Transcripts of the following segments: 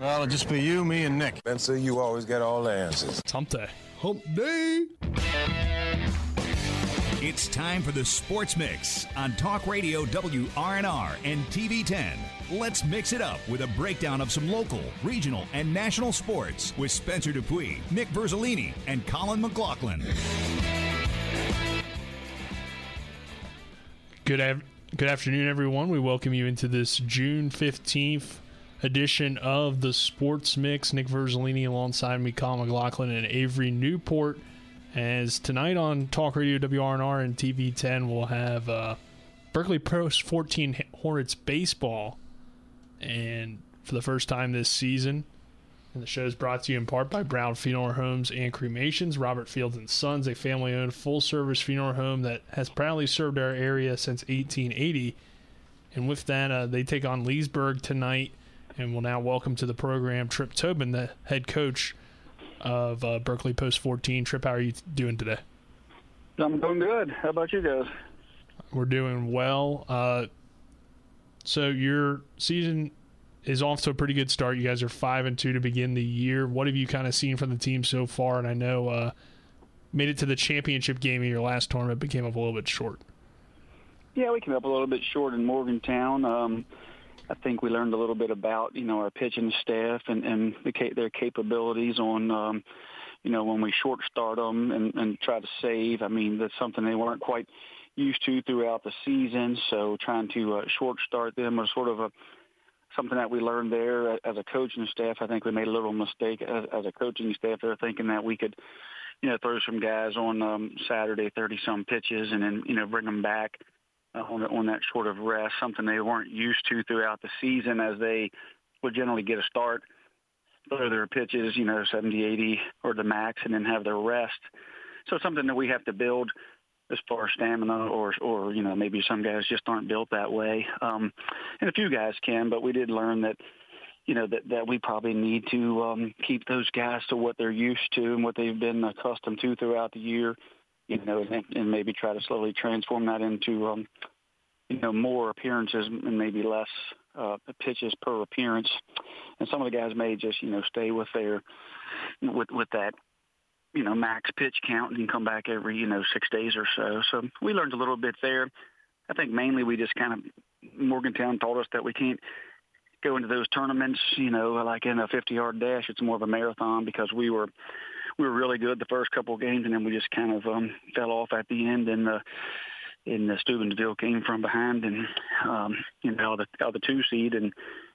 Well, it'll just be you, me, and Nick. Spencer, you always get all the answers. It's hump day. Hump day. It's time for the Sports Mix on Talk Radio WRNR and TV10. Let's mix it up with a breakdown of some local, regional, and national sports with Spencer Dupuy, Nick Verzolini, and Colin McLaughlin. Good, av- good afternoon, everyone. We welcome you into this June 15th edition of the Sports Mix. Nick Verzolini alongside me, Colin McLaughlin, and Avery Newport. As tonight on Talk Radio WRNR and TV10, we'll have uh, Berkeley Post 14 Hornets baseball. And for the first time this season, and the show is brought to you in part by Brown Funeral Homes and Cremations, Robert Fields and Sons, a family-owned full-service funeral home that has proudly served our area since 1880. And with that, uh, they take on Leesburg tonight, and we'll now welcome to the program Tripp Tobin, the head coach of uh, Berkeley Post 14. Tripp, how are you doing today? I'm doing good. How about you guys? We're doing well. Uh, so your season is off to a pretty good start. You guys are five and two to begin the year. What have you kind of seen from the team so far? And I know uh, made it to the championship game in your last tournament, but came up a little bit short. Yeah, we came up a little bit short in Morgantown. Um, I think we learned a little bit about you know our pitching staff and and the, their capabilities on um, you know when we short start them and, and try to save. I mean that's something they weren't quite used to throughout the season. So trying to uh, short start them was sort of a something that we learned there as a coaching staff. I think we made a little mistake as, as a coaching staff. They're thinking that we could you know throw some guys on um, Saturday, thirty some pitches, and then you know bring them back uh, on, on that sort of rest, something they weren't used to throughout the season as they would generally get a start, throw their pitches, you know, 70, 80 or the max, and then have their rest. So something that we have to build as far as stamina or, or you know, maybe some guys just aren't built that way. Um, and a few guys can, but we did learn that, you know, that, that we probably need to um, keep those guys to what they're used to and what they've been accustomed to throughout the year you know, and, and maybe try to slowly transform that into, um, you know, more appearances and maybe less uh, pitches per appearance. And some of the guys may just, you know, stay with their, with with that, you know, max pitch count and come back every, you know, six days or so. So we learned a little bit there. I think mainly we just kind of Morgantown told us that we can't go into those tournaments, you know, like in a 50-yard dash. It's more of a marathon because we were we were really good the first couple of games, and then we just kind of um, fell off at the end. And the and the Steubenville came from behind, and um, you know the the two seed, and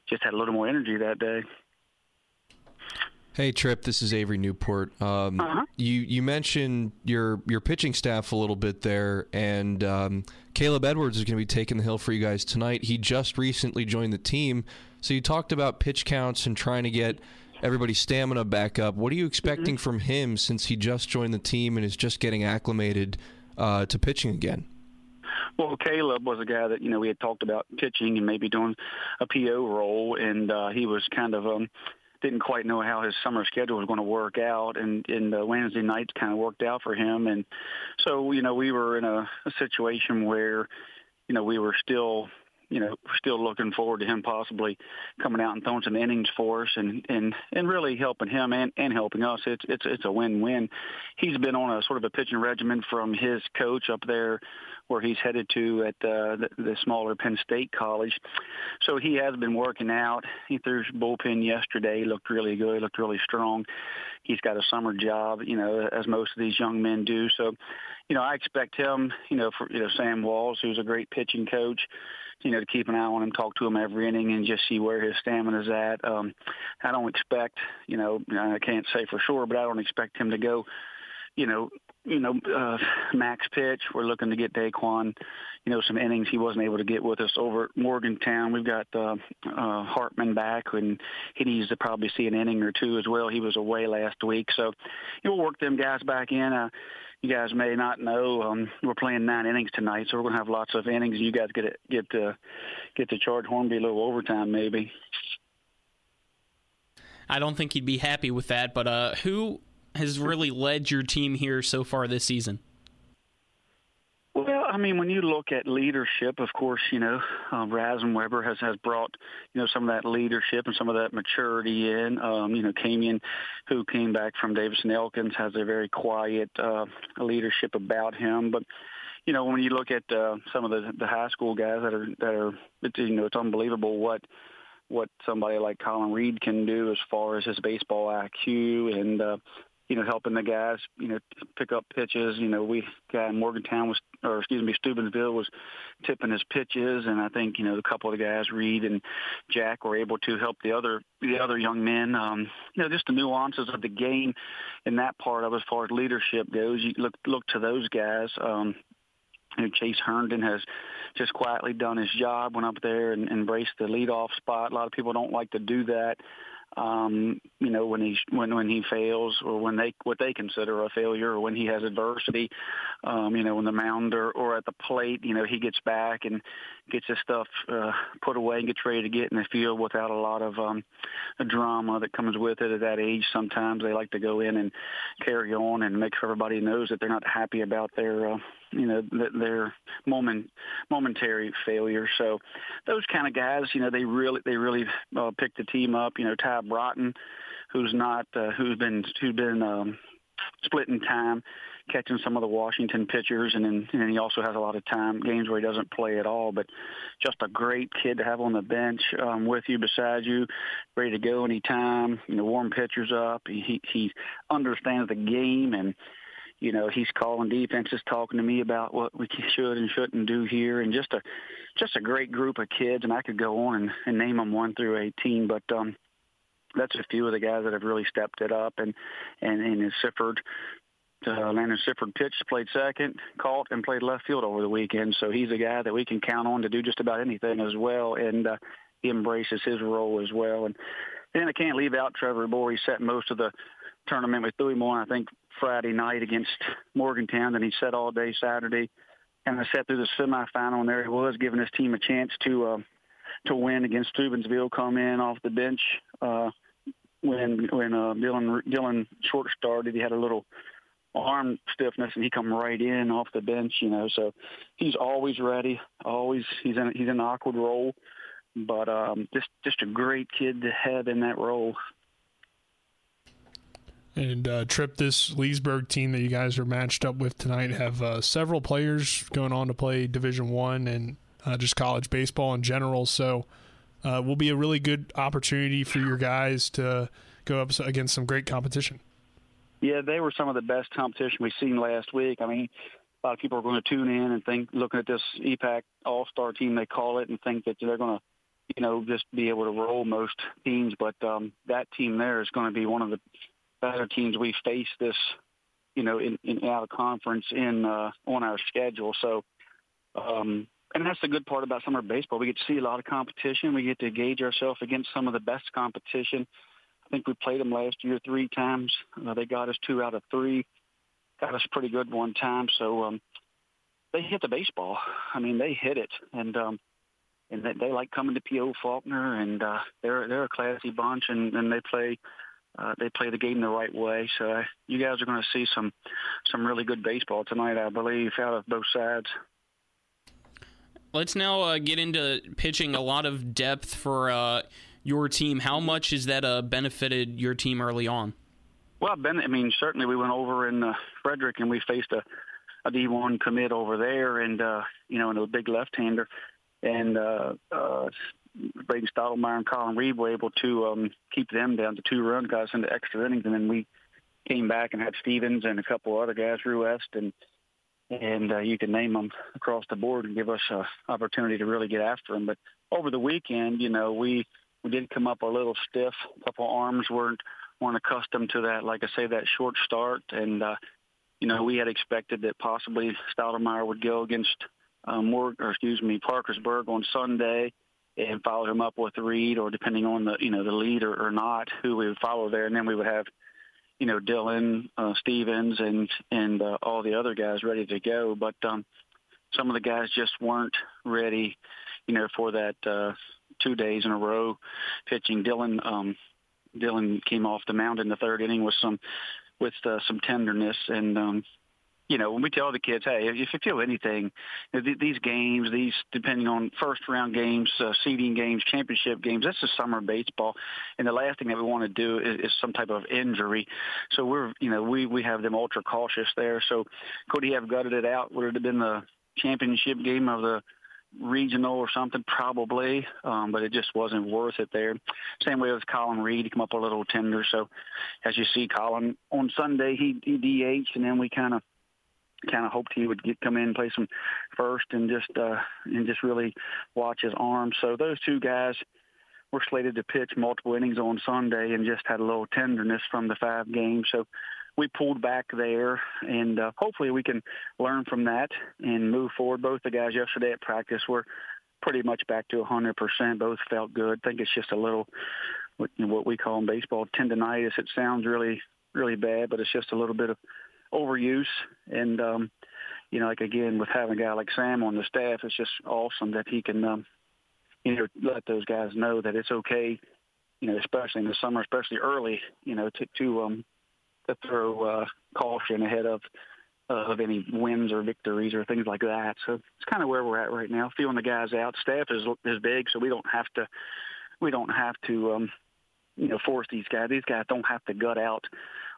just had a little more energy that day. Hey Tripp, this is Avery Newport. Um, uh-huh. You you mentioned your your pitching staff a little bit there, and um, Caleb Edwards is going to be taking the hill for you guys tonight. He just recently joined the team, so you talked about pitch counts and trying to get everybody's stamina back up. What are you expecting mm-hmm. from him since he just joined the team and is just getting acclimated uh, to pitching again? Well, Caleb was a guy that you know we had talked about pitching and maybe doing a PO role, and uh, he was kind of um, didn't quite know how his summer schedule was going to work out, and and uh, Wednesday nights kind of worked out for him, and so you know we were in a, a situation where you know we were still you know, still looking forward to him possibly coming out and throwing some innings for us and and and really helping him and and helping us. It's it's it's a win-win. He's been on a sort of a pitching regimen from his coach up there where he's headed to at uh, the, the smaller Penn State College. So he has been working out. He threw his bullpen yesterday. Looked really good. Looked really strong. He's got a summer job, you know, as most of these young men do. So, you know, I expect him, you know, for you know Sam Walls, who's a great pitching coach you know, to keep an eye on him, talk to him every inning, and just see where his stamina is at. Um, I don't expect, you know, I can't say for sure, but I don't expect him to go, you know, you know, uh, max pitch. We're looking to get Daquan, you know, some innings he wasn't able to get with us over at Morgantown. We've got uh, uh, Hartman back, and he needs to probably see an inning or two as well. He was away last week, so you know, we'll work them guys back in. Uh, you guys may not know, um, we're playing nine innings tonight, so we're going to have lots of innings. You guys get it, get to get to charge Hornby a little overtime, maybe. I don't think he'd be happy with that. But uh, who has really led your team here so far this season? Well, I mean, when you look at leadership, of course, you know, um, Weber has, has brought, you know, some of that leadership and some of that maturity in. Um, you know, Camion, who came back from Davis and Elkins, has a very quiet uh, leadership about him. But, you know, when you look at uh, some of the, the high school guys that are, that are, you know, it's unbelievable what, what somebody like Colin Reed can do as far as his baseball IQ and, uh, you know, helping the guys, you know, pick up pitches. You know, we guy in Morgantown was, or excuse me, Steubenville was tipping his pitches, and I think you know a couple of the guys, Reed and Jack, were able to help the other the other young men. Um, you know, just the nuances of the game in that part of as far as leadership goes. You look look to those guys. Um, you know, Chase Herndon has just quietly done his job, went up there and embraced the leadoff spot. A lot of people don't like to do that um, you know, when he when when he fails or when they what they consider a failure or when he has adversity, um, you know, when the mound or, or at the plate, you know, he gets back and gets his stuff uh, put away and gets ready to get in the field without a lot of um, drama that comes with it at that age. Sometimes they like to go in and carry on and make sure everybody knows that they're not happy about their uh, you know their moment momentary failure. So those kind of guys, you know, they really they really uh, pick the team up. You know, Ty Broughton, who's not uh, who's been who's been um, splitting time catching some of the Washington pitchers, and then and then he also has a lot of time games where he doesn't play at all. But just a great kid to have on the bench um, with you, beside you, ready to go anytime. You know, warm pitchers up. He he understands the game and you know, he's calling defenses, talking to me about what we should and shouldn't do here, and just a just a great group of kids. And I could go on and, and name them one through eighteen, but um, that's a few of the guys that have really stepped it up. And and and Sifford, uh, Landon Sifford pitched, played second, caught, and played left field over the weekend. So he's a guy that we can count on to do just about anything as well, and uh, he embraces his role as well. And then I can't leave out Trevor Bohr. He set most of the tournament. Threw him on, I think, Friday night against Morgantown. Then he sat all day Saturday, and I sat through the semifinal, and there he was, giving his team a chance to uh, to win against Steubenville. Come in off the bench uh, when when uh, Dylan Dylan short started. He had a little arm stiffness, and he come right in off the bench. You know, so he's always ready. Always he's in he's in an awkward role, but um, just just a great kid to have in that role. And uh, Tripp, this Leesburg team that you guys are matched up with tonight have uh, several players going on to play Division One and uh, just college baseball in general. So, uh, will be a really good opportunity for your guys to go up against some great competition. Yeah, they were some of the best competition we've seen last week. I mean, a lot of people are going to tune in and think, looking at this EPAC All Star team, they call it, and think that they're going to, you know, just be able to roll most teams. But um, that team there is going to be one of the better teams we face this, you know, in, in out of conference in uh, on our schedule. So, um, and that's the good part about summer baseball. We get to see a lot of competition. We get to gauge ourselves against some of the best competition. I think we played them last year three times. Uh, they got us two out of three. Got us pretty good one time. So um, they hit the baseball. I mean, they hit it, and um, and they, they like coming to P.O. Faulkner, and uh, they're they're a classy bunch, and, and they play uh, they play the game the right way. So uh, you guys are going to see some some really good baseball tonight, I believe, out of both sides. Let's now uh, get into pitching. A lot of depth for uh, your team. How much has that uh, benefited your team early on? Well, Ben, I mean, certainly we went over in uh, Frederick and we faced a, a D1 commit over there, and you know, and a big left-hander, and Braden Stottlemyre and Colin Reed were able to um, keep them down to two run guys into extra innings, and then we came back and had Stevens and a couple other guys, Drew West, and and uh, you can name them across the board and give us an opportunity to really get after them. But over the weekend, you know, we we did come up a little stiff. A couple arms weren't weren't accustomed to that, like I say, that short start, and uh, you know, we had expected that possibly Stottlemyre would go against um, more, or excuse me, Parkersburg on Sunday and follow him up with Reed, or depending on the you know the lead or, or not, who we would follow there, and then we would have you know Dylan uh, Stevens and and uh, all the other guys ready to go. But um, some of the guys just weren't ready, you know, for that uh, two days in a row pitching. Dylan um, Dylan came off the mound in the third inning with some with uh, some tenderness, and um, you know, when we tell the kids, hey, if you feel anything, you know, these games, these depending on first round games, uh, seeding games, championship games, that's the summer baseball, and the last thing that we want to do is, is some type of injury. So we're, you know, we we have them ultra cautious there. So could he have gutted it out? Would it have been the championship game of the regional or something, probably, um, but it just wasn't worth it there. Same way with Colin Reed, he come up a little tender. So as you see, Colin on Sunday he, he DH'd, and then we kind of kind of hoped he would get come in play some first and just uh, and just really watch his arm. So those two guys were slated to pitch multiple innings on Sunday and just had a little tenderness from the five games. So we pulled back there, and uh, hopefully we can learn from that and move forward. Both the guys yesterday at practice were pretty much back to 100%. Both felt good. I think it's just a little what, what we call in baseball tendonitis. It sounds really really bad, but it's just a little bit of overuse. And um, you know, like again, with having a guy like Sam on the staff, it's just awesome that he can um, you know let those guys know that it's okay. You know, especially in the summer, especially early, you know, to to um, to throw uh, caution ahead of uh, of any wins or victories or things like that. So it's kind of where we're at right now. Feeling the guys out. Staff is is big, so we don't have to we don't have to um, you know force these guys. These guys don't have to gut out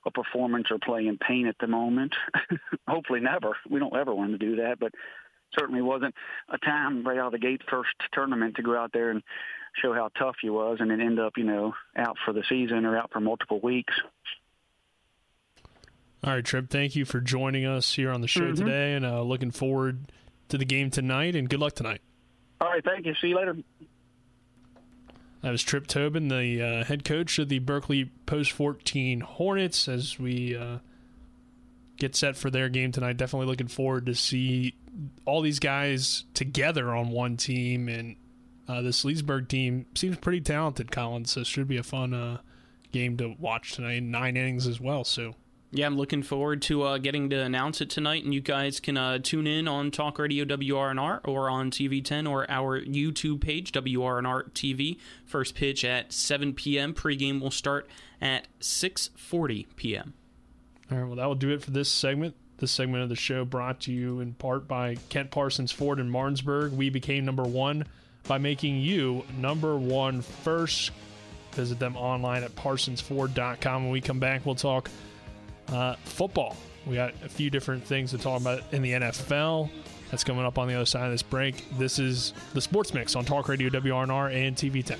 a performance or play in pain at the moment. Hopefully, never. We don't ever want to do that, but certainly wasn't a time right out of the gate first tournament to go out there and show how tough you was and then end up, you know, out for the season or out for multiple weeks. All right, Tripp. Thank you for joining us here on the show mm-hmm. today, and uh, looking forward to the game tonight. And good luck tonight. All right, thank you. See you later. That was Tripp Tobin, the uh, head coach of the Berkeley Post 14 Hornets, as we uh, get set for their game tonight. Definitely looking forward to see all these guys together on one team, and uh, this Leesburg team seems pretty talented, Colin. So should be a fun uh, game to watch tonight. Nine innings as well, so yeah, I'm looking forward to uh, getting to announce it tonight, and you guys can uh, tune in on Talk Radio WRNR or on TV10 or our YouTube page, WRNR TV. First pitch at 7 p.m. Pregame will start at 6:40 p.m. All right, well, that will do it for this segment. This segment of the show brought to you in part by Kent Parsons Ford in Martinsburg. We became number one by making you number one first. Visit them online at parsonsford.com. When we come back, we'll talk uh, football. We got a few different things to talk about in the NFL. That's coming up on the other side of this break. This is the Sports Mix on Talk Radio WRNR and TV 10.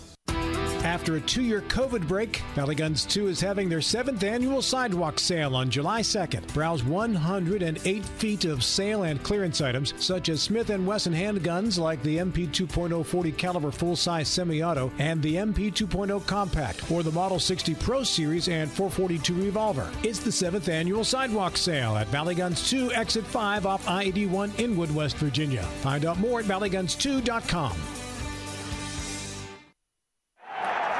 After a two year COVID break, Valley Guns 2 is having their seventh annual sidewalk sale on July 2nd. Browse 108 feet of sale and clearance items, such as Smith & Wesson handguns like the MP 2.0 40 caliber full size semi auto and the MP 2.0 compact, or the Model 60 Pro Series and 442 revolver. It's the seventh annual sidewalk sale at Valley Guns 2, Exit 5 off I 81 Inwood, West Virginia. Find out more at valleyguns2.com.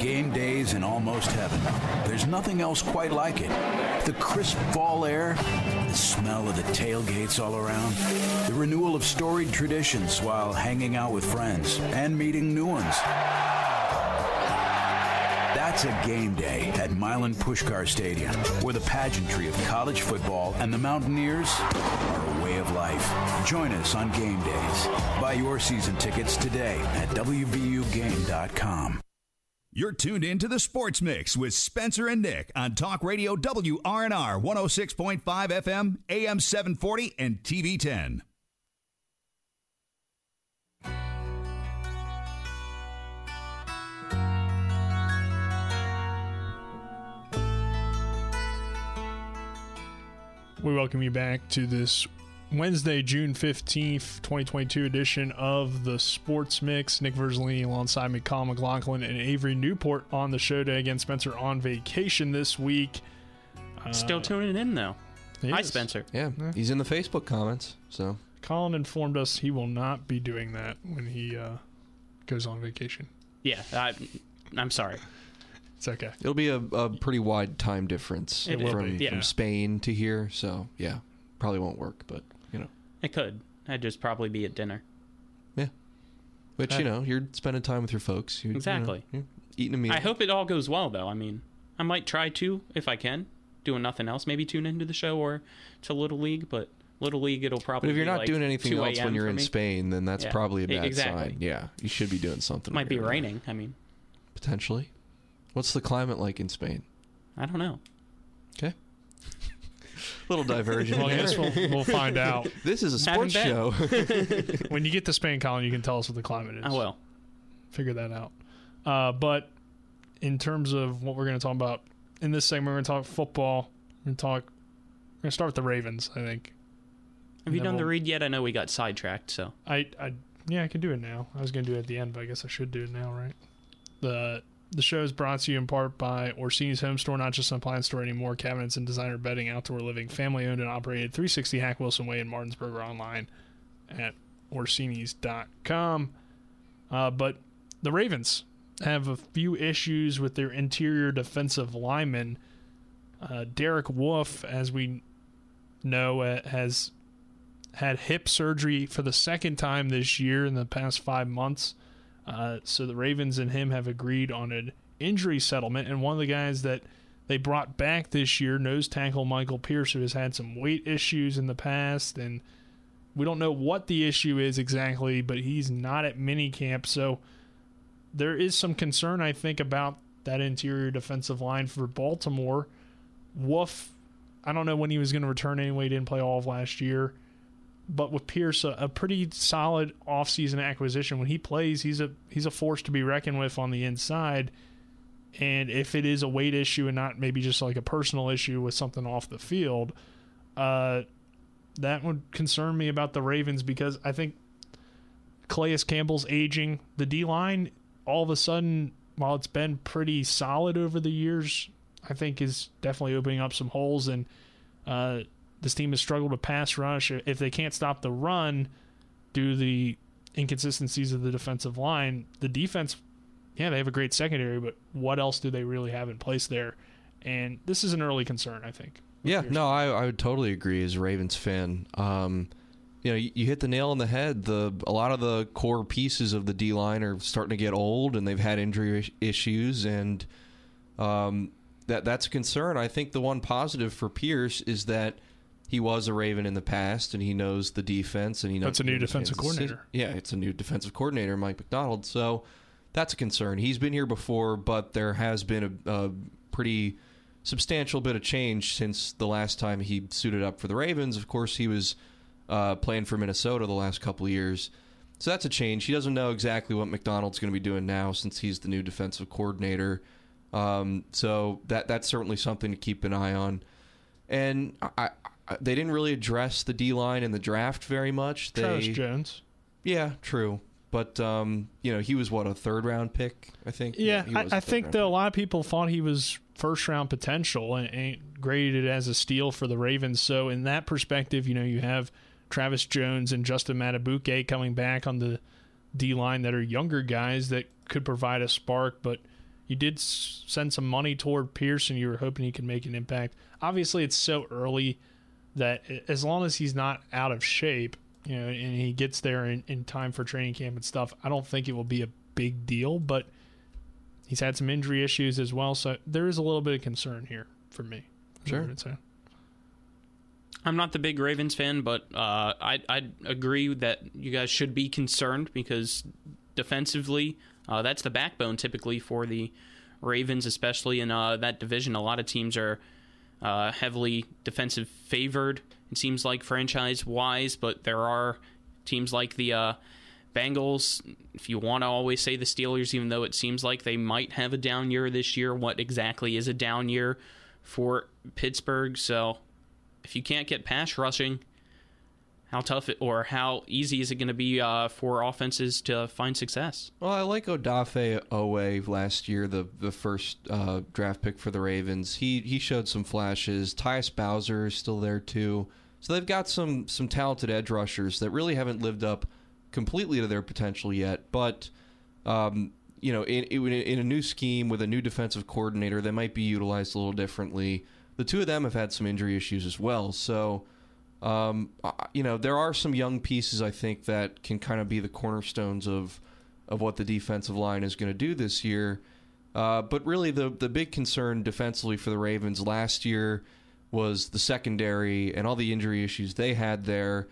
Game days in almost heaven. There's nothing else quite like it. The crisp fall air, the smell of the tailgates all around, the renewal of storied traditions while hanging out with friends and meeting new ones. That's a game day at Milan Puskar Stadium, where the pageantry of college football and the Mountaineers are a way of life. Join us on game days. Buy your season tickets today at WVUGame.com. You're tuned in to the Sports Mix with Spencer and Nick on Talk Radio WRNR 106.5 FM, AM 740, and TV 10. We welcome you back to this Wednesday, June 15th, 2022 edition of the Sports Mix. Nick Verzolini alongside me, Colin McLaughlin, and Avery Newport on the show today. Again, Spencer on vacation this week. Still tuning in, though. Hi, is. Spencer. Yeah, he's in the Facebook comments. So Colin informed us he will not be doing that when he uh, goes on vacation. Yeah, I, I'm sorry. It's okay. it'll be a, a pretty wide time difference It from, yeah. from Spain to here. So yeah, probably won't work. But you know, It could. I'd just probably be at dinner. yeah. But you know, you're spending time with your folks. You, you know, Exactly. you're eating a meal. I hope it all goes well, though. I mean, I might try to if I can, doing nothing else. Maybe tune into the show or to Little League, but Little League it'll probably. But if you're not like doing anything else when you're in me. Spain, then that's Yeah, probably a bad exactly. sign. Yeah, you should be doing something. Might be you're there. raining. I mean, potentially. What's the climate like in Spain? I don't know. Okay. Little diversion. Well, I guess we'll, we'll find out. This is a sports show. when you get to Spain, Colin, you can tell us what the climate is. I will. figure that out. Uh, but in terms of what we're going to talk about in this segment, we're going to talk football. We're going to talk. We're going to start with the Ravens. I think. Have you And then done the we'll- read yet? I know we got sidetracked, so I, I yeah, I can do it now. I was going to do it at the end, but I guess I should do it now, right? The the show is brought to you in part by Orsini's Home Store, not just an appliance store anymore. Cabinets and designer bedding, outdoor living, family owned and operated. 360 Hack Wilson Way in Martinsburg or online at Orsinis.com. Uh, but the Ravens have a few issues with their interior defensive lineman. Uh, Derek Wolfe, as we know, uh, has had hip surgery for the second time this year in the past five months. Uh, so the Ravens and him have agreed on an injury settlement. And one of the guys that they brought back this year, nose tackle Michael Pierce, who has had some weight issues in the past. And we don't know what the issue is exactly, but he's not at minicamp. So there is some concern, I think, about that interior defensive line for Baltimore. Wolfe, I don't know when he was going to return anyway. He didn't play all of last year. But with Pierce, a, a pretty solid offseason acquisition. When he plays, he's a he's a force to be reckoned with on the inside. And if it is a weight issue and not maybe just like a personal issue with something off the field, uh, that would concern me about the Ravens because I think Calais Campbell's aging. The D line, all of a sudden, while it's been pretty solid over the years, I think is definitely opening up some holes. And uh, this team has struggled to pass rush. If they can't stop the run due to the inconsistencies of the defensive line, the defense, yeah, they have a great secondary, but what else do they really have in place there? And this is an early concern, I think. Yeah, no, I, I would totally agree as a Ravens fan. Um, you know, you, you hit the nail on the head. The a lot of the core pieces of the D line are starting to get old, and they've had injury issues, and um, that that's a concern. I think the one positive for Pierce is that he was a Raven in the past, and he knows the defense, and he knows That's a new defensive coordinator. sy- Yeah, it's a new defensive coordinator, Mike Macdonald. So that's a concern. He's been here before, but there has been a, a pretty substantial bit of change since the last time he suited up for the Ravens. Of course, he was uh, playing for Minnesota the last couple of years. So that's a change. He doesn't know exactly what Macdonald's going to be doing now since he's the new defensive coordinator. Um, so that that's certainly something to keep an eye on. And I, I, they didn't really address the D line in the draft very much. They, Travis Jones. Yeah, true. But um, you know, he was what a third round pick, I think. Yeah, he I, I think that a lot of people thought he was first round potential and, and graded it as a steal for the Ravens. So in that perspective, you know, you have Travis Jones and Justin Madubuike coming back on the D line that are younger guys that could provide a spark, but you did s- send some money toward Pierce and you were hoping he could make an impact. Obviously, it's so early that as long as he's not out of shape, you know, and he gets there in, in time for training camp and stuff, I don't think it will be a big deal, but He's had some injury issues as well, so there is a little bit of concern here for me. Sure. I I'm not the big Ravens fan, but uh, I I agree that you guys should be concerned because defensively, uh, that's the backbone typically for the Ravens, especially in uh, that division. A lot of teams are uh, heavily defensive favored. It seems like franchise wise, but there are teams like the uh, Bengals. If you want to always say the Steelers, even though it seems like they might have a down year this year, what exactly is a down year for Pittsburgh? So if you can't get pass rushing, how tough it, or how easy is it going to be uh, for offenses to find success? Well, I like Odafe Oweh last year, the the first uh, draft pick for the Ravens. He he showed some flashes. Tyus Bowser is still there too. So they've got some some talented edge rushers that really haven't lived up completely to their potential yet. But um, you know, in, in in a new scheme with a new defensive coordinator, they might be utilized a little differently. The two of them have had some injury issues as well. So um, you know, there are some young pieces I think that can kind of be the cornerstones of of what the defensive line is going to do this year. Uh, but really, the the big concern defensively for the Ravens last year was the secondary and all the injury issues they had there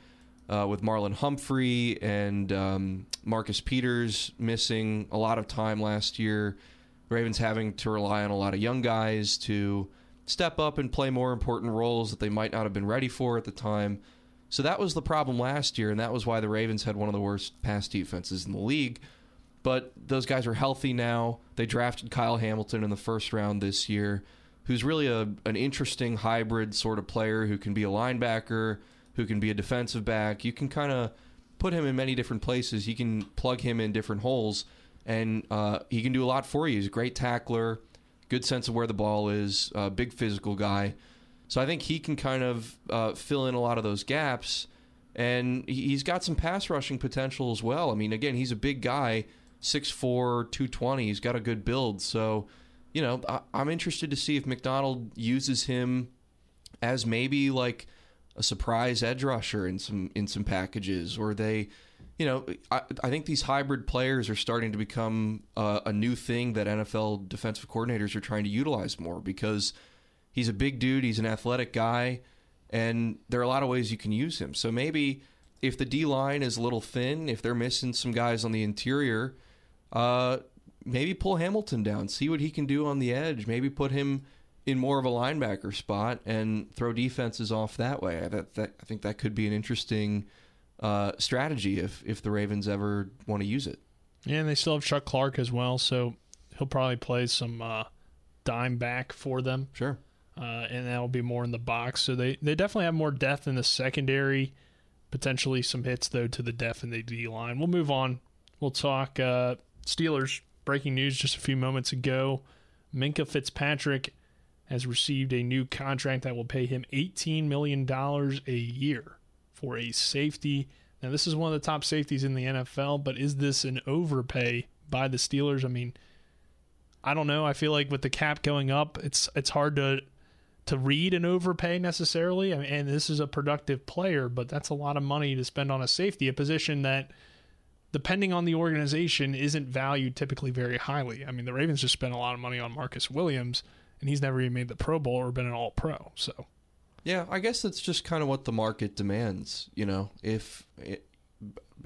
uh, with Marlon Humphrey and um, Marcus Peters missing a lot of time last year. Ravens having to rely on a lot of young guys to step up and play more important roles that they might not have been ready for at the time. So that was the problem last year, and that was why the Ravens had one of the worst pass defenses in the league. But those guys are healthy now. They drafted Kyle Hamilton in the first round this year, who's really a an interesting hybrid sort of player who can be a linebacker, who can be a defensive back. You can kind of put him in many different places. You can plug him in different holes, and uh, he can do a lot for you. He's a great tackler, good sense of where the ball is, uh, big physical guy. So I think he can kind of uh, fill in a lot of those gaps, and he- he's got some pass rushing potential as well. I mean, again, he's a big guy, 6'4", 220. He's got a good build. So, you know, I- I'm interested to see if Macdonald uses him as maybe like a surprise edge rusher in some in some packages, or they, you know, I, I think these hybrid players are starting to become uh, a new thing that NFL defensive coordinators are trying to utilize more because he's a big dude, he's an athletic guy, and there are a lot of ways you can use him. So maybe if the D line is a little thin, if they're missing some guys on the interior, uh, maybe pull Hamilton down, see what he can do on the edge. Maybe put him in more of a linebacker spot and throw defenses off that way. That, that, I think that could be an interesting uh, strategy if if the Ravens ever want to use it. Yeah, and they still have Chuck Clark as well, so he'll probably play some uh, dime back for them. Sure. Uh, and that'll be more in the box. So they, they definitely have more depth in the secondary. Potentially some hits, though, to the depth in the D line. We'll move on. We'll talk uh, Steelers. Breaking news just a few moments ago. Minkah Fitzpatrick has received a new contract that will pay him $18 million a year for a safety. Now, this is one of the top safeties in the NFL, but is this an overpay by the Steelers? I mean, I don't know. I feel like with the cap going up, it's it's hard to to read an overpay necessarily. I mean, and this is a productive player, but that's a lot of money to spend on a safety, a position that, depending on the organization, isn't valued typically very highly. I mean, the Ravens just spent a lot of money on Marcus Williams, and he's never even made the Pro Bowl or been an All Pro. So Yeah, I guess that's just kind of what the market demands. You know, if it,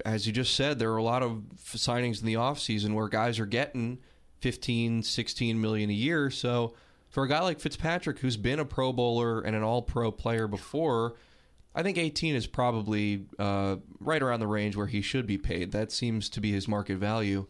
as you just said, there are a lot of signings in the offseason where guys are getting 15, 16 million a year. So for a guy like Fitzpatrick, who's been a Pro Bowler and an All Pro player before, I think 18 is probably uh, right around the range where he should be paid. That seems to be his market value.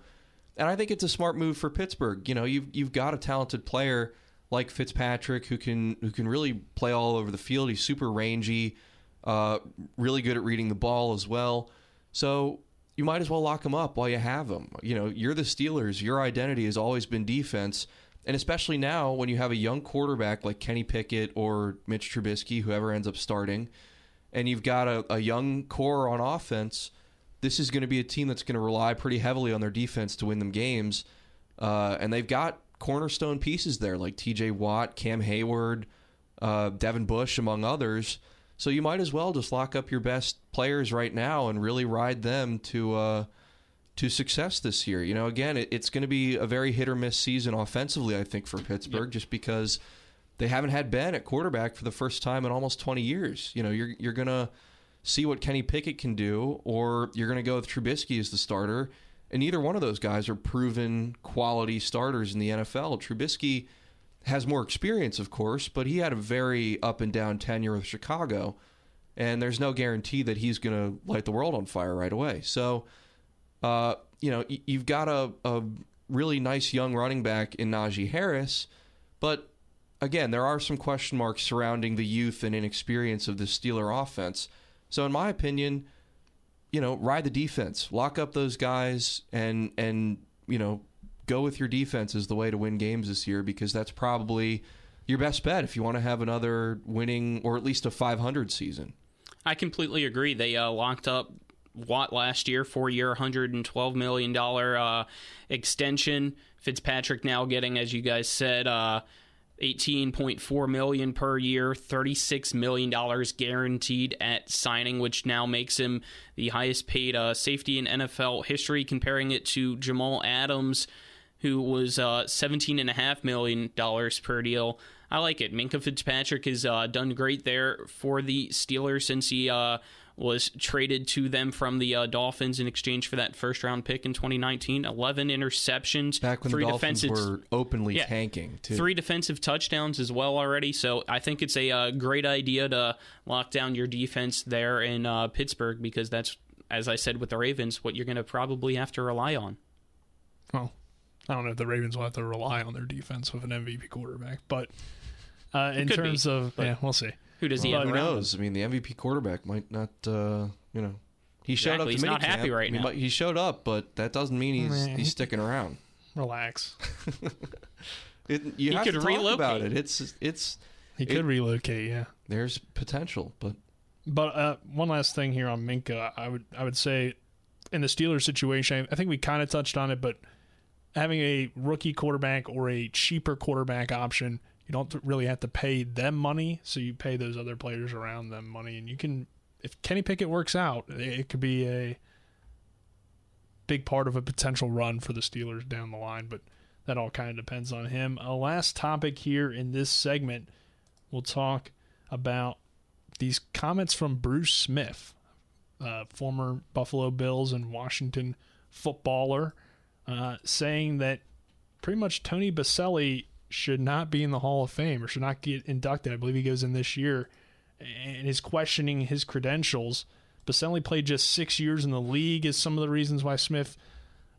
And I think it's a smart move for Pittsburgh. You know, you've you've got a talented player like Fitzpatrick who can who can really play all over the field. He's super rangy, uh, really good at reading the ball as well. So you might as well lock him up while you have him. You know, you're the Steelers. Your identity has always been defense, and especially now when you have a young quarterback like Kenny Pickett or Mitch Trubisky, whoever ends up starting, and you've got a, a young core on offense. This is going to be a team that's going to rely pretty heavily on their defense to win them games, uh, and they've got cornerstone pieces there like T.J. Watt, Cam Heyward, uh, Devin Bush, among others. So you might as well just lock up your best players right now and really ride them to uh, to success this year. You know, again, it, it's going to be a very hit or miss season offensively, I think, for Pittsburgh, just because they haven't had Ben at quarterback for the first time in almost 20 years. You know, you're you're going to see what Kenny Pickett can do, or you're going to go with Trubisky as the starter. And neither one of those guys are proven quality starters in the NFL. Trubisky has more experience, of course, but he had a very up and down tenure with Chicago, and there's no guarantee that he's going to light the world on fire right away. So, uh, you know, you've got a, a really nice young running back in Najee Harris, but again, there are some question marks surrounding the youth and inexperience of the Steeler offense. So, in my opinion, you know, ride the defense, lock up those guys, and and you know, go with your defense is the way to win games this year because that's probably your best bet if you want to have another winning or at least a 500 season. I completely agree. They uh, locked up Watt last year, four year, $112 million uh, extension. Fitzpatrick now getting, as you guys said, uh, 18.4 million per year, 36 million dollars guaranteed at signing, which now makes him the highest paid uh, safety in NFL history. Comparing it to Jamal Adams, who was uh, 17.5 million dollars per deal. I like it. Minkah Fitzpatrick has uh, done great there for the Steelers since he uh, was traded to them from the uh, Dolphins in exchange for that first round pick in 2019. 11 interceptions, Back when three the Dolphins defensive were openly Yeah. tanking, too. Three defensive touchdowns as well already. So I think it's a uh, great idea to lock down your defense there in uh, Pittsburgh because that's, as I said with the Ravens, what you're going to probably have to rely on. Well, I don't know if the Ravens will have to rely on their defense with an MVP quarterback, but uh, in could be, terms of yeah, we'll see. Who does he Well, have who around him? knows? I mean, the MVP quarterback might not. Uh, you know, he showed Exactly. up. He's to not minicamp. happy right I mean, now. He showed up, but that doesn't mean he's Meh. he's sticking around. Relax. It, you He have could to talk about it. It's it's He It- could relocate, yeah. there's potential, but But uh, one last thing here on Minkah, I would I would say in the Steelers situation, I think we kind of touched on it, but having a rookie quarterback or a cheaper quarterback option, you don't really have to pay them money, so you pay those other players around them money, and you can if Kenny Pickett works out, it could be a big part of a potential run for the Steelers down the line, but that all kind of depends on him. A last topic here in this segment, we'll talk about these comments from Bruce Smith, uh, former Buffalo Bills and Washington footballer, uh, saying that pretty much Tony Boselli should not be in the Hall of Fame or should not get inducted. I believe he goes in this year and is questioning his credentials. Boselli played just six years in the league, is some of the reasons why Smith,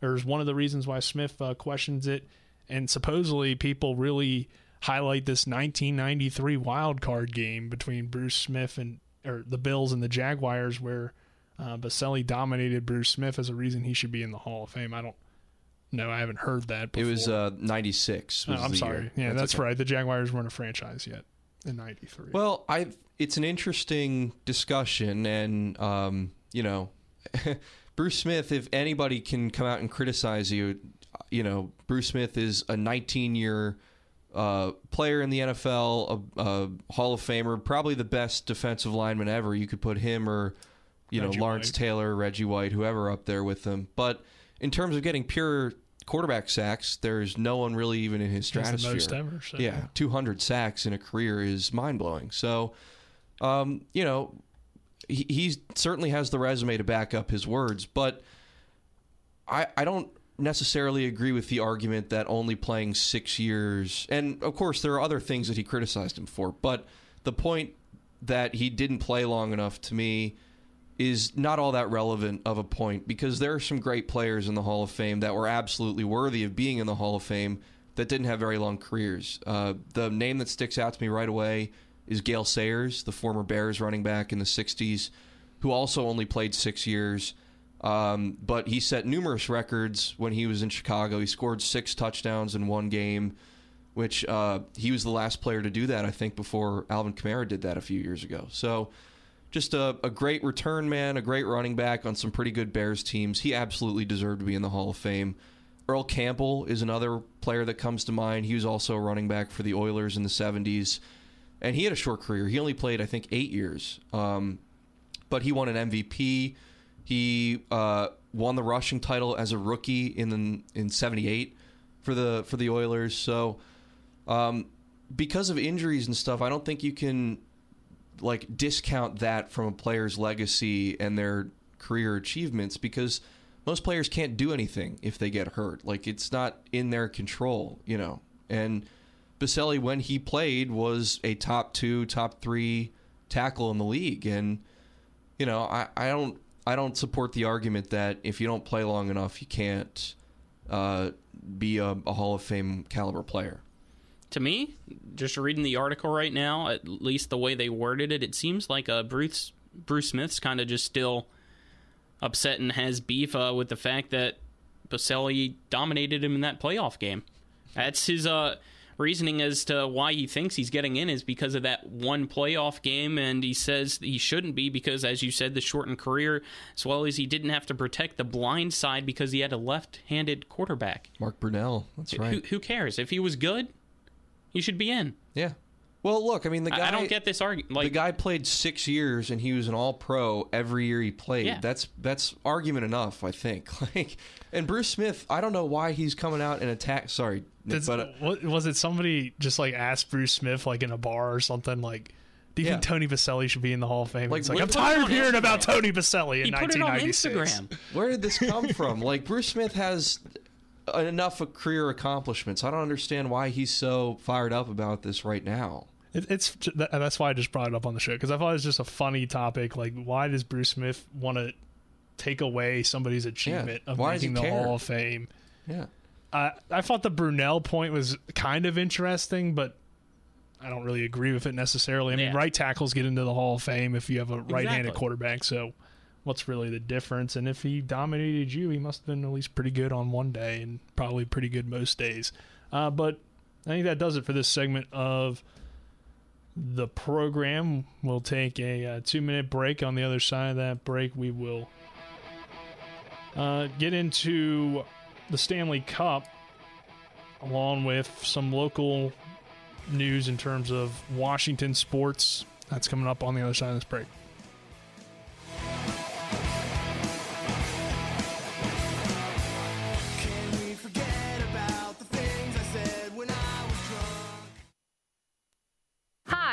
or is one of the reasons why Smith uh, questions it. And supposedly, people really highlight this 1993 wild card game between Bruce Smith and or the Bills and the Jaguars, where uh, Boselli dominated Bruce Smith as a reason he should be in the Hall of Fame. I don't know. I haven't heard that. Before. it was uh, 96. Oh, I'm sorry. year. Yeah, that's, okay. right. The Jaguars weren't a franchise yet in '93. Well, I it's an interesting discussion, and um, you know, Bruce Smith. If anybody can come out and criticize you, you know, Bruce Smith is a 19 year uh, player in the NFL, a, a Hall of Famer, probably the best defensive lineman ever. You could put him or you Reggie know Lawrence White. Taylor, Reggie White, whoever up there with him. But in terms of getting pure quarterback sacks, there's no one really even in his He's the stratosphere. most ever, so, yeah, yeah. 200 sacks in a career is mind blowing. So, um, you know, he, he certainly has the resume to back up his words, but I, I don't necessarily agree with the argument that only playing six years, and of course, there are other things that he criticized him for, but the point that he didn't play long enough to me is not all that relevant of a point because there are some great players in the Hall of Fame that were absolutely worthy of being in the Hall of Fame that didn't have very long careers. Uh, the name that sticks out to me right away is Gale Sayers, the former Bears running back in the 60s, who also only played six years. Um, but he set numerous records when he was in Chicago. He scored six touchdowns in one game, which uh, he was the last player to do that, I think, before Alvin Kamara did that a few years ago. So just a, a great return man, a great running back on some pretty good Bears teams. He absolutely deserved to be in the Hall of Fame. Earl Campbell is another player that comes to mind. He was also a running back for the Oilers in the 70s. And he had a short career. He only played, I think, eight years. Um, but he won an MVP. He uh, won the rushing title as a rookie in in '78 for the for the Oilers. So, um, because of injuries and stuff, I don't think you can like discount that from a player's legacy and their career achievements because most players can't do anything if they get hurt. Like it's not in their control, you know. And Boselli, when he played, was a top two, top three tackle in the league, and you know, I, I don't I don't support the argument that if you don't play long enough, you can't uh, be a, a Hall of Fame caliber player. To me, just reading the article right now, at least the way they worded it, it seems like uh, Bruce Bruce Smith's kind of just still upset and has beef uh, with the fact that Boselli dominated him in that playoff game. That's his uh, reasoning as to why he thinks he's getting in is because of that one playoff game, and he says he shouldn't be because, as you said, the shortened career, as well as he didn't have to protect the blind side because he had a left-handed quarterback. Mark Brunell, that's right. Who, who cares if he was good? He should be in. Yeah. Well, look, I mean, the guy. I don't get this argument. Like, the guy played six years and he was an All Pro every year he played. Yeah. That's that's argument enough, I think. Like, and Bruce Smith, I don't know why he's coming out and attack. Sorry, Nick, Does- but uh, what, was it somebody just like asked Bruce Smith like in a bar or something like? Do you Yeah. think Tony Boselli should be in the Hall of Fame? Like, it's like I'm tired of hearing about Tony Boselli in he put it on 1996. Instagram. where did this come from? Like, Bruce Smith has enough of career accomplishments. I don't understand why he's so fired up about this right now. It, it's that's why I just brought it up on the show because I thought it was just a funny topic. Like, why does Bruce Smith want to take away somebody's achievement of Why making the care? Hall of Fame? Yeah. I I thought the Brunell point was kind of interesting, but I don't really agree with it necessarily. I mean, Yeah. right tackles get into the Hall of Fame if you have a right-handed Exactly. quarterback. So, what's really the difference? And if he dominated you, he must have been at least pretty good on one day and probably pretty good most days. Uh, but I think that does it for this segment of the program. We'll take a uh, two-minute break. On the other side of that break, we will uh, get into the Stanley Cup, along with some local news in terms of Washington sports. That's coming up on the other side of this break.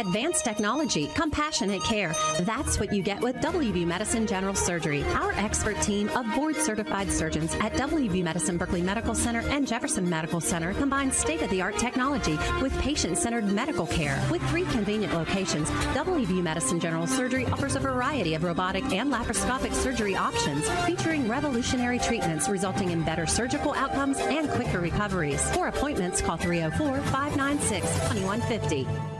Advanced technology, compassionate care. That's what you get with WV Medicine General Surgery. Our expert team of board certified surgeons at WV Medicine Berkeley Medical Center and Jefferson Medical Center combine state of the art technology with patient centered medical care. With three convenient locations, WV Medicine General Surgery offers a variety of robotic and laparoscopic surgery options featuring revolutionary treatments resulting in better surgical outcomes and quicker recoveries. For appointments, call 304 596 2150.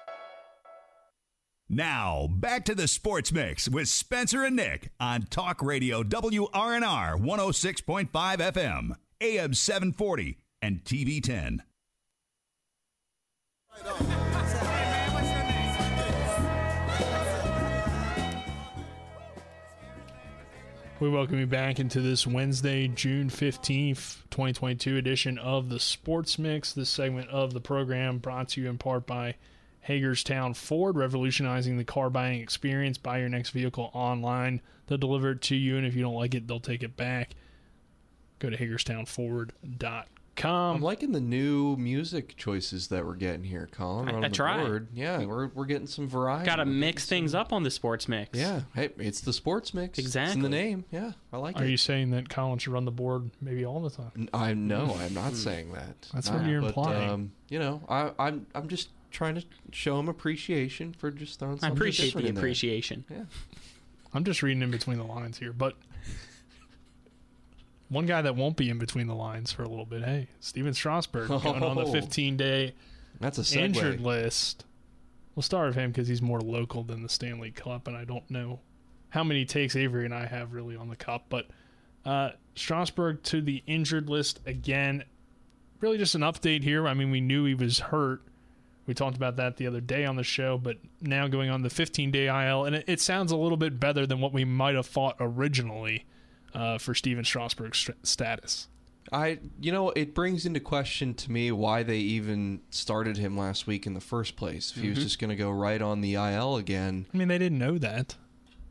Now, back to the Sports Mix with Spencer and Nick on Talk Radio WRNR 106.5 FM, AM 740, and TV 10. We welcome you back into this Wednesday, June 15th, 2022 edition of the Sports Mix. This segment of the program brought to you in part by Hagerstown Ford, revolutionizing the car buying experience. Buy your next vehicle online. They'll deliver it to you, and if you don't like it, they'll take it back. Go to HagerstownFord.com. I'm liking the new music choices that we're getting here, Colin. I- on I the try. board. Yeah, we're, we're getting some variety. Got to mix things up on the sports mix. Yeah, hey, it's the sports mix. It's in Exactly. the name. Yeah, I like Are it. Are you saying that Colin should run the board maybe all the time? I no, I'm not saying that. That's No, what you're but, implying. Um, you know, I, I'm I'm just trying to show him appreciation for just throwing. I Something appreciate different the in there. appreciation. Yeah. I'm just reading in between the lines here, but one guy that won't be in between the lines for a little bit. Hey, Stephen Strasburg going on the Oh. 15 day That's a segue. injured list. We'll start with him because he's more local than the Stanley Cup, and I don't know how many takes Avery and I have really on the cup. But uh, Strasburg to the injured list again. Really, just an update here. I mean, we knew he was hurt. We talked about that the other day on the show, but now going on the 15 day IL, and it, it sounds a little bit better than what we might have thought originally uh, for Stephen Strasburg's st- status. I, you know, it brings into question to me why they even started him last week in the first place. If he was Mhm. just going to go right on the IL again. I mean, they didn't know that.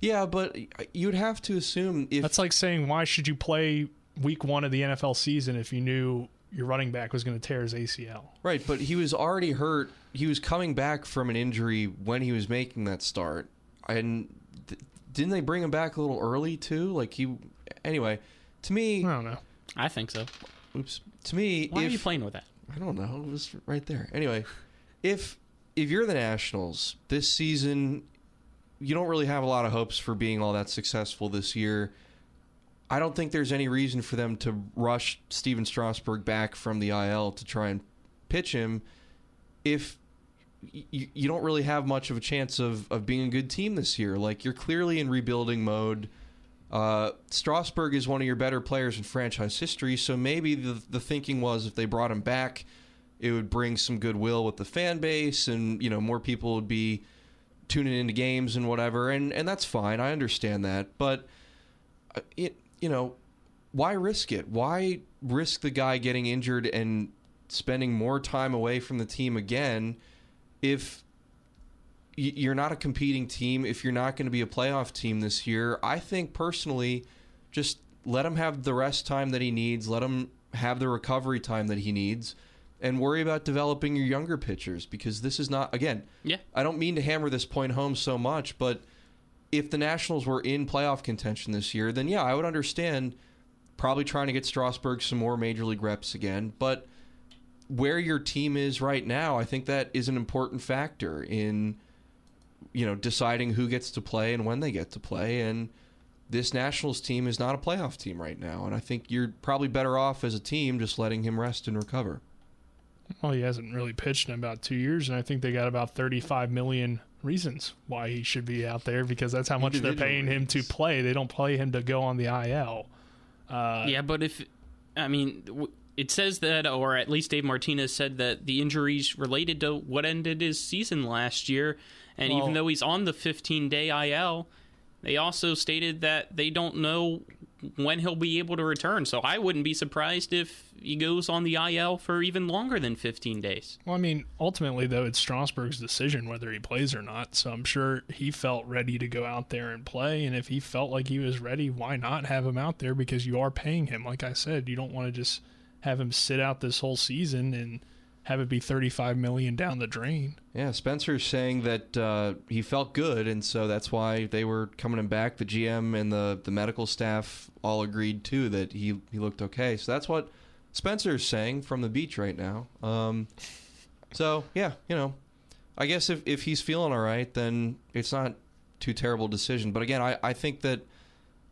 Yeah, but you'd have to assume if That's like saying, why should you play week one of the NFL season if you knew your running back was going to tear his ACL? Right, but he was already hurt. He was coming back from an injury when he was making that start. And th- didn't they bring him back a little early too? Like he anyway, to me I don't know. I think so. Oops. To me, Why if, are you playing with that? I don't know. It was right there. Anyway, if if you're the Nationals this season, you don't really have a lot of hopes for being all that successful this year. I don't think there's any reason for them to rush Stephen Strasburg back from the IL to try and pitch him if you, you don't really have much of a chance of, of being a good team this year. Like you're clearly in rebuilding mode. Uh, Strasburg is one of your better players in franchise history, so maybe the the thinking was if they brought him back, it would bring some goodwill with the fan base, and you know more people would be tuning into games and whatever, and and that's fine. I understand that, but uh, it you know why risk it? Why risk the guy getting injured and spending more time away from the team again if you're not a competing team, if you're not going to be a playoff team this year, I think personally, just let him have the rest time that he needs, let him have the recovery time that he needs, and worry about developing your younger pitchers because this is not, again, Yeah. I don't mean to hammer this point home so much, but if the Nationals were in playoff contention this year, then yeah, I would understand probably trying to get Strasburg some more major league reps again, but where your team is right now, I think that is an important factor in you know deciding who gets to play and when they get to play. And this Nationals team is not a playoff team right now. And I think you're probably better off as a team just letting him rest and recover. Well, he hasn't really pitched in about two years, and I think they got about 35 million reasons why he should be out there because that's how much they're Individual paying him to play. They don't play him to go on the IL. Uh, yeah, but if I mean, it says that, or at least Dave Martinez said that the injuries related to what ended his season last year, and Well- even though he's on the 15 day IL, they also stated that they don't know when he'll be able to return. So I wouldn't be surprised if he goes on the IL for even longer than 15 days. Well, I mean, ultimately, though, it's Strasburg's decision whether he plays or not. So I'm sure he felt ready to go out there and play. And if he felt like he was ready, why not have him out there? Because you are paying him. Like I said, you don't want to just have him sit out this whole season and have it be 35 million down the drain. Yeah, Spencer's saying that uh, he felt good, and so that's why they were coming him back. The GM and the, the medical staff all agreed too that he, he looked okay. So that's what Spencer's saying from the beach right now. Um, so yeah, you know, I guess if, if he's feeling all right, then it's not too terrible decision. But again, I, I think that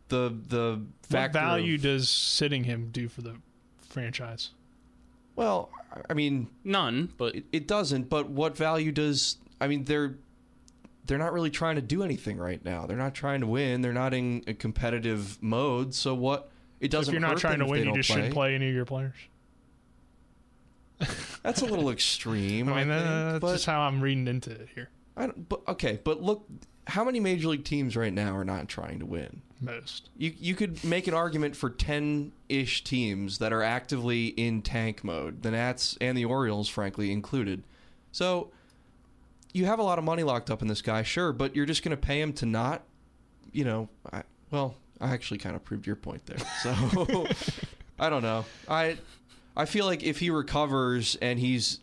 the the What factor of- value does sitting him do for the franchise? Well, I mean, none, but it, it doesn't. But what value does? I mean, they're they're not really trying to do anything right now. They're not trying to win. They're not in a competitive mode. So what? It doesn't. if you're not hurt trying to win, you don't just shouldn't play any of your players. That's a little extreme. I mean, I uh, think, that's but- just how I'm reading into it here. I don't, but okay, but look, how many major league teams right now are not trying to win? Most. You you could make an argument for ten ish teams that are actively in tank mode, the Nats and the Orioles, frankly included. So you have a lot of money locked up in this guy, sure, but you're just going to pay him to not, you know, I, well, I actually kind of proved your point there. So I don't know. I I feel like if he recovers and he's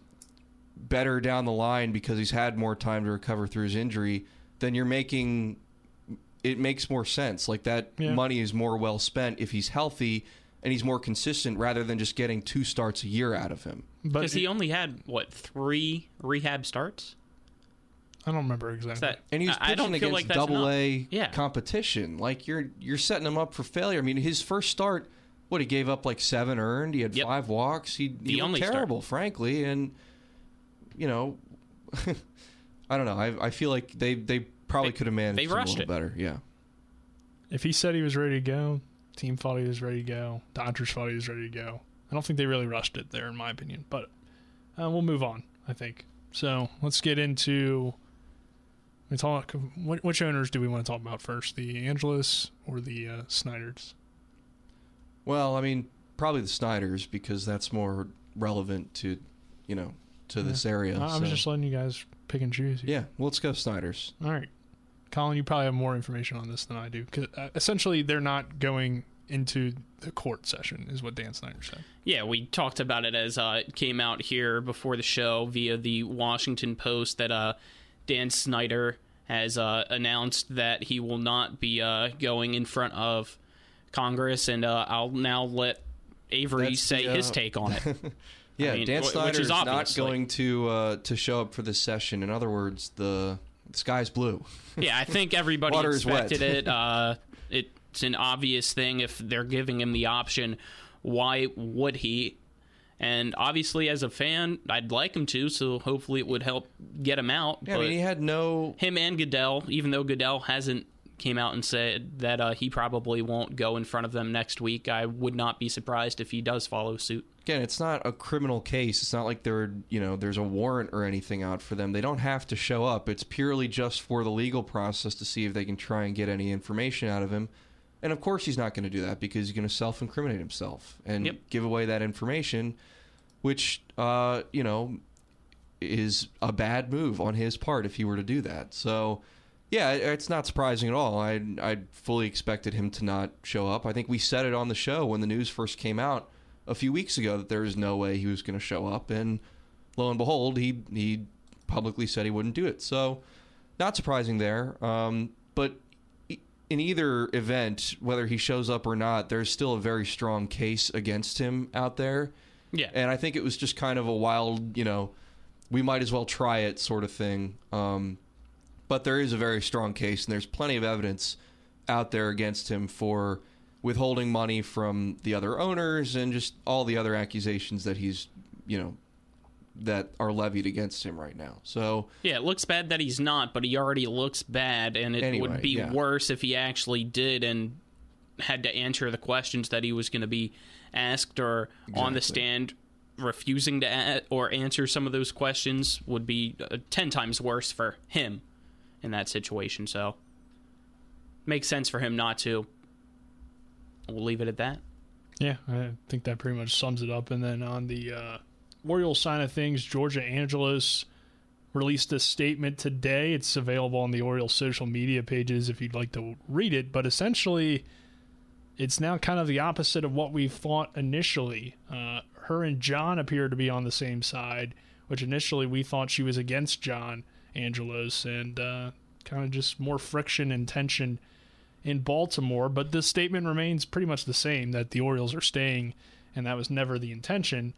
better down the line because he's had more time to recover through his injury, then you're making it makes more sense. Like that Yeah. money is more well spent if he's healthy and he's more consistent rather than just getting two starts a year out of him. Because he only had what three rehab starts. I don't remember exactly. That, and he was I- I pitching don't against like double A Yeah. competition. Like you're you're setting him up for failure. I mean, his first start, what he gave up like seven earned. He had five walks. He, he The looked only start. terrible, frankly. And you know, I don't know. I I feel like they they probably could have managed they him a little it. better. Yeah. If he said he was ready to go, team thought he was ready to go. Dodgers thought he was ready to go. I don't think they really rushed it there, in my opinion. But uh, we'll move on. I think so. Let's get into. We talk. Which owners do we want to talk about first? The Angelos or the uh, Snyders? Well, I mean, probably the Snyders because that's more relevant to, you know, to this area. I, I was so- just letting you guys pick and choose. yeah. Well, let's go Snyders. All right, Colin, you probably have more information on this than I do. Because uh, essentially, they're not going into the court session, is what Dan Snyder said. Yeah, we talked about it as uh, it came out here before the show via the Washington Post that uh, Dan Snyder has uh, announced that he will not be uh, going in front of Congress, and uh, I'll now let Avery That's say the, his take on it. Yeah, I mean, Dan Snyder is not obviously- going to uh, to show up for this session. In other words, the, the sky's blue. yeah, I think everybody Water is wet. expected it. Uh, it's an obvious thing if they're giving him the option. Why would he? And obviously, as a fan, I'd like him to. So hopefully, it would help get him out. Yeah, I mean, he had no him and Goodell. Even though Goodell hasn't came out and said that uh, he probably won't go in front of them next week, I would not be surprised if he does follow suit. Again, it's not a criminal case. It's not like there, you know, there's a warrant or anything out for them. They don't have to show up. It's purely just for the legal process to see if they can try and get any information out of him. And of course, he's not going to do that because he's going to self-incriminate himself and Yep. give away that information, which, uh, you know, is a bad move on his part if he were to do that. So, yeah, it's not surprising at all. I I fully expected him to not show up. I think we said it on the show when the news first came out a few weeks ago that there was no way he was going to show up, and lo and behold, he he publicly said he wouldn't do it. So, not surprising there. Um, but in either event, whether he shows up or not, there's still a very strong case against him out there. Yeah. And I think it was just kind of a wild, you know, we might as well try it sort of thing. Um, but there is a very strong case, and there's plenty of evidence out there against him for withholding money from the other owners and just all the other accusations that he's, you know, that are levied against him right now. So, Yeah, it looks bad that he's not, but he already looks bad, and it Anyway, would be yeah. worse if he actually did and had to answer the questions that he was going to be asked or on the stand refusing to a- or answer some of those questions would be uh, 10 times worse for him in that situation so makes sense for him not to we'll leave it at that Yeah, I think that pretty much sums it up. And then on the uh, Orioles side of things, Georgia Angelos released a statement today. It's available on the Orioles social media pages if you'd like to read it. But essentially, it's now kind of the opposite of what we thought initially. Uh, her and John appear to be on the same side, which initially we thought she was against John Angelos, and uh, kind of just more friction and tension in Baltimore. But the statement remains pretty much the same that the Orioles are staying, and that was never the intention.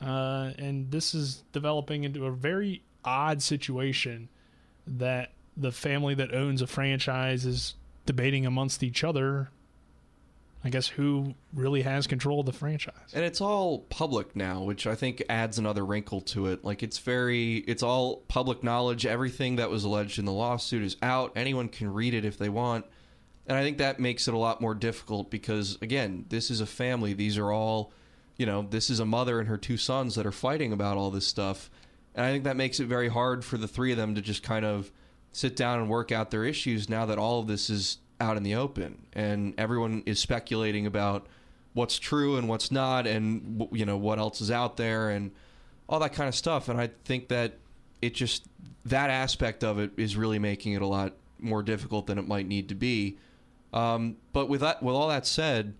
Uh, and this is developing into a very odd situation that the family that owns a franchise is debating amongst each other. I guess who really has control of the franchise. and it's all public now, which I think adds another wrinkle to it. Like it's very, it's all public knowledge. Everything that was alleged in the lawsuit is out. Anyone can read it if they want. And I think that makes it a lot more difficult because, again, this is a family. These are all, you know, this is a mother and her two sons that are fighting about all this stuff. And I think that makes it very hard for the three of them to just kind of sit down and work out their issues now that all of this is out in the open and everyone is speculating about what's true and what's not and you know what else is out there and all that kind of stuff and I think that it just that aspect of it is really making it a lot more difficult than it might need to be. Um, but with that with all that said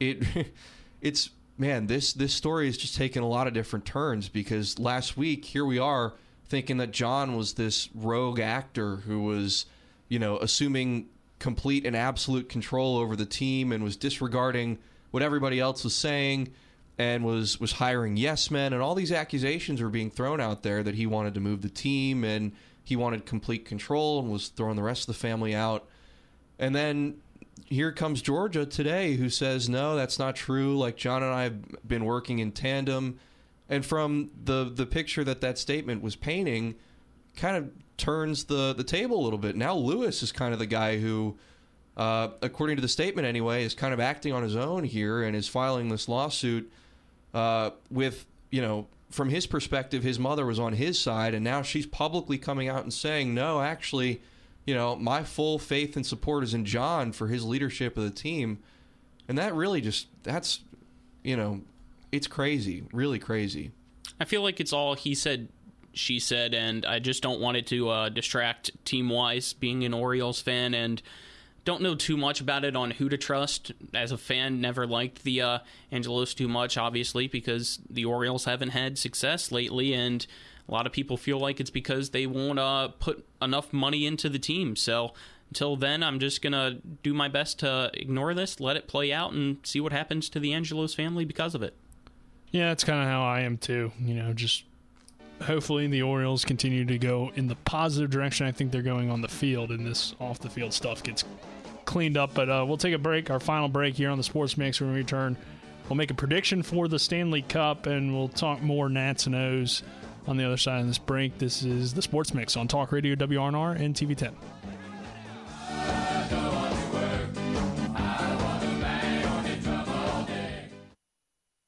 it it's man this this story has just taken a lot of different turns because last week here we are thinking that John was this rogue actor who was you know assuming complete and absolute control over the team and was disregarding what everybody else was saying and was was hiring yes men. And all these accusations were being thrown out there that he wanted to move the team and he wanted complete control and was throwing the rest of the family out. And then here comes Georgia today who says no that's not true. Like John and I have been working in tandem. And from the the picture that that statement was painting kind of turns the the table a little bit. Now Louis is kind of the guy who, uh, according to the statement anyway, is kind of acting on his own here and is filing this lawsuit uh, with you know from his perspective, his mother was on his side, and now she's publicly coming out and saying, no, actually, you know, my full faith and support is in John for his leadership of the team, and that really just that's you know, it's crazy, really crazy. I feel like it's all he said, she said, and I just don't want it to uh, distract team wise being an Orioles fan and don't know too much about it on who to trust. As a fan, never liked the uh, Angelos too much, obviously, because the Orioles haven't had success lately, and a lot of people feel like it's because they won't uh, put enough money into the team. So until then, I'm just gonna do my best to ignore this, let it play out, and see what happens to the Angelos family because of it. Yeah, that's kind of how I am too. You know, just hopefully the Orioles continue to go in the positive direction I think they're going on the field, and this off the field stuff gets cleaned up. But uh, we'll take a break, our final break here on the Sports Mix. When we return, we'll make a prediction for the Stanley Cup, and we'll talk more Nats and O's on the other side of this break. This is the Sports Mix on Talk Radio WRNR and TV10.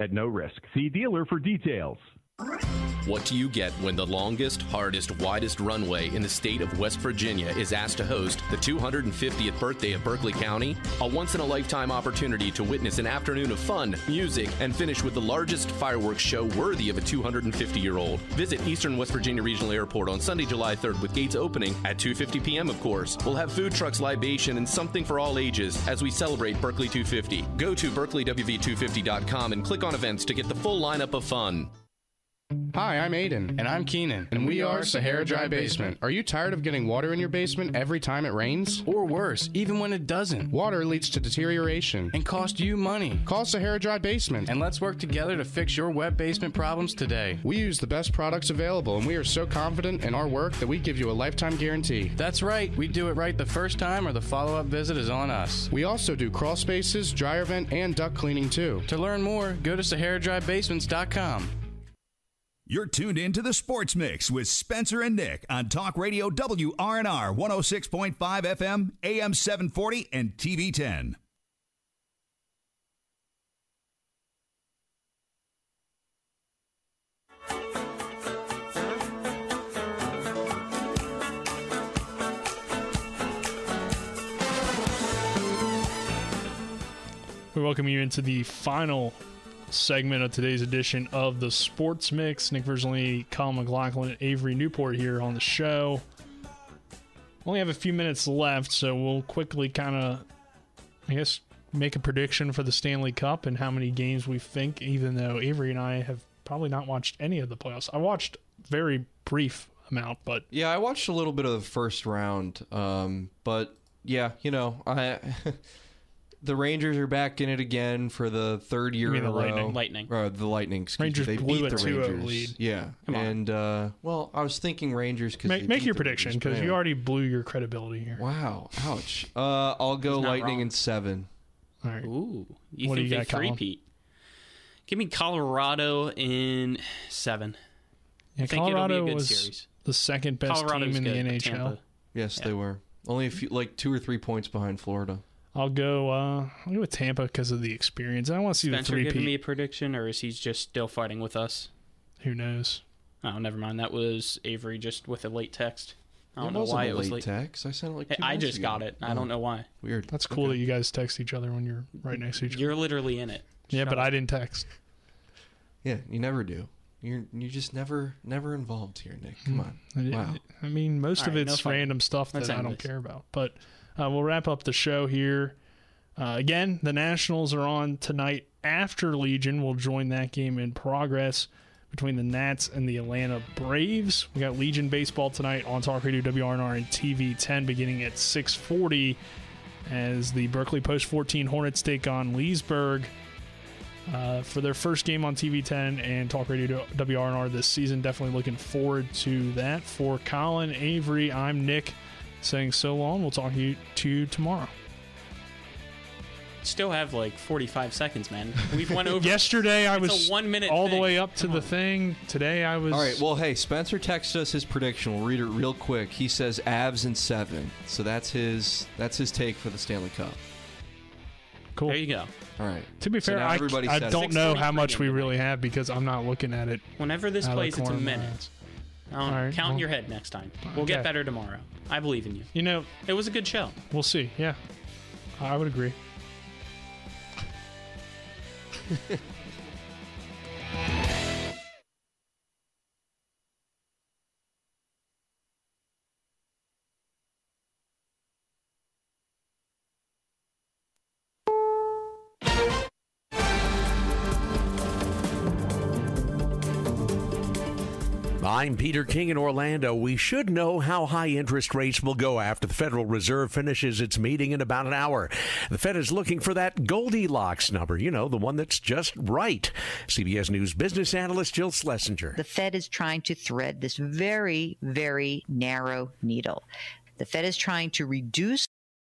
at no risk. See dealer for details. What do you get when the longest, hardest, widest runway in the state of West Virginia is asked to host the 250th birthday of Berkeley County? A once in a lifetime opportunity to witness an afternoon of fun, music, and finish with the largest fireworks show worthy of a 250 year old. Visit Eastern West Virginia Regional Airport on Sunday, July 3rd with gates opening at 2:50 p.m. of course. We'll have food trucks, libation, and something for all ages as we celebrate Berkeley 250. Go to berkeleywv250.com and click on events to get the full lineup of fun. Hi, I'm Aiden. And I'm Keenan. And we are Sahara Dry Basement. Are you tired of getting water in your basement every time it rains? Or worse, even when it doesn't. Water leads to deterioration and cost you money. Call Sahara Dry Basement. And let's work together to fix your wet basement problems today. We use the best products available, and we are so confident in our work that we give you a lifetime guarantee. That's right. We do it right the first time, or the follow up visit is on us. We also do crawl spaces, dryer vent, and duct cleaning too. To learn more, go to SaharaDryBasements.com. You're tuned in to the Sports Mix with Spencer and Nick on Talk Radio WRNR 106.5 FM, AM 740, and TV 10. We welcome you into the final segment of today's edition of the Sports Mix. Nick Verzolini, Colin McLaughlin, Avery Newport here on the show. only have a few minutes left, so we'll quickly kind of, I guess, make a prediction for the Stanley Cup and how many games we think. Even though Avery and I have probably not watched any of the playoffs, I watched very brief amount, but Yeah, I watched a little bit of the first round, um, but yeah, you know, I the Rangers are back in it again for the third year You mean in a the row. Lightning? Lightning. Uh, the Lightning. Excuse Rangers me. They blew beat a the 2-0 Rangers. lead. Yeah, Come on. and uh, well, I was thinking Rangers because make, make your prediction because you already blew your credibility here. Wow, ouch. Uh, I'll go He's not Lightning wrong. in seven. All right. Ooh, you What do think you they got, Colin? three-peat? Give me Colorado in seven. Yeah, I think Colorado it'll be a good was series. the second best Colorado's team in good, the but NHL. Tampa- Yes, Yeah. they were only a few, like two or three points behind Florida. I'll go. Uh, I'll go with Tampa because of the experience. I want to see Spencer the three giving me a prediction, or is he just still fighting with us? Who knows? Oh, never mind. That was Avery just with a late text. I don't It know why a it was late late. text. I sent it like two I just ago. got it. I Oh, don't know why. Weird. That's cool that you guys text each other when you're right next to each other. You're literally in it. Yeah, Shut but up. I didn't text. Yeah, you never do. You're you're just never never involved here, Nick. Hmm. Come on. I- Wow. I mean, most All of right, it's no random stuff Let's that I don't this. care about. But uh, we'll wrap up the show here. Uh, again, the Nationals are on tonight after Legion. We'll join that game in progress between the Nats and the Atlanta Braves. We got Legion baseball tonight on Talk Radio WRNR and TV 10 beginning at 640 as the Berkeley Post 14 Hornets take on Leesburg uh, for their first game on TV 10 and Talk Radio WRNR this season. Definitely looking forward to that. For Colin Avery, I'm Nick saying so long. We'll talk to you, to you tomorrow. Still have like 45 seconds, man. We've went over. Yesterday, I was one minute all the way up to the thing. Today, I was. All right. Well, hey, Spencer texted us his prediction. We'll read it real quick. He says Avs in seven. So that's his that's his take for the Stanley Cup. cool. There you go. All right. To be So fair, now I, I don't know how much we really have because I'm not looking at it. Whenever this out of the plays, it's a corner of minute. Eyes. I don't- count in your head next time. We'll Okay. get better tomorrow. I believe in you. You know, It was a good show. we'll see. Yeah, I would agree. I'm Peter King in Orlando. We should know how high interest rates will go after the Federal Reserve finishes its meeting in about an hour. The Fed is looking for that Goldilocks number, you know, the one that's just right. CBS News business analyst Jill Schlesinger. The Fed is trying to thread this very, very narrow needle. The Fed is trying to reduce